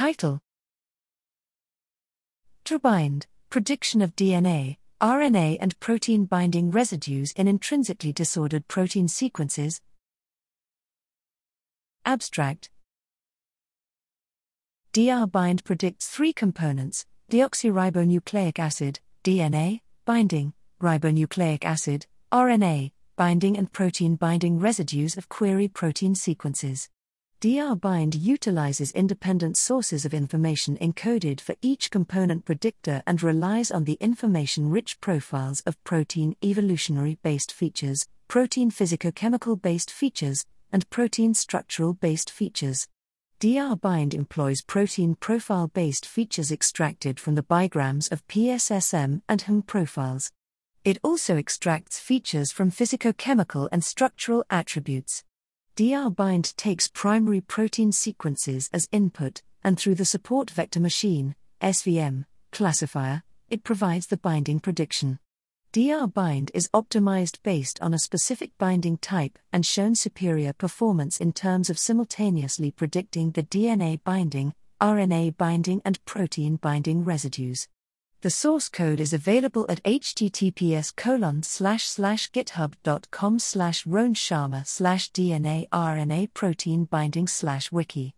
Title DRPBind Prediction of DNA, RNA, and protein binding residues in intrinsically disordered protein sequences. Abstract DRPbind predicts three components deoxyribonucleic acid, DNA, binding, ribonucleic acid, RNA, binding, and protein binding residues of query protein sequences. DRPbind utilizes independent sources of information encoded for each component predictor and relies on the information rich profiles of protein evolutionary based features, protein physicochemical based features, and protein structural based features. DRPbind employs protein profile based features extracted from the bigrams of PSSM and HM profiles. It also extracts features from physicochemical and structural attributes. DRPbind takes primary protein sequences as input, and through the support vector machine, SVM, classifier, it provides the binding prediction. DR bind is optimized based on a specific binding type and shown superior performance in terms of simultaneously predicting the DNA binding, RNA binding, and protein binding residues. The source code is available at https colon slash slash github.com slash Ronesh Sharma slash DNA RNA protein binding slash wiki.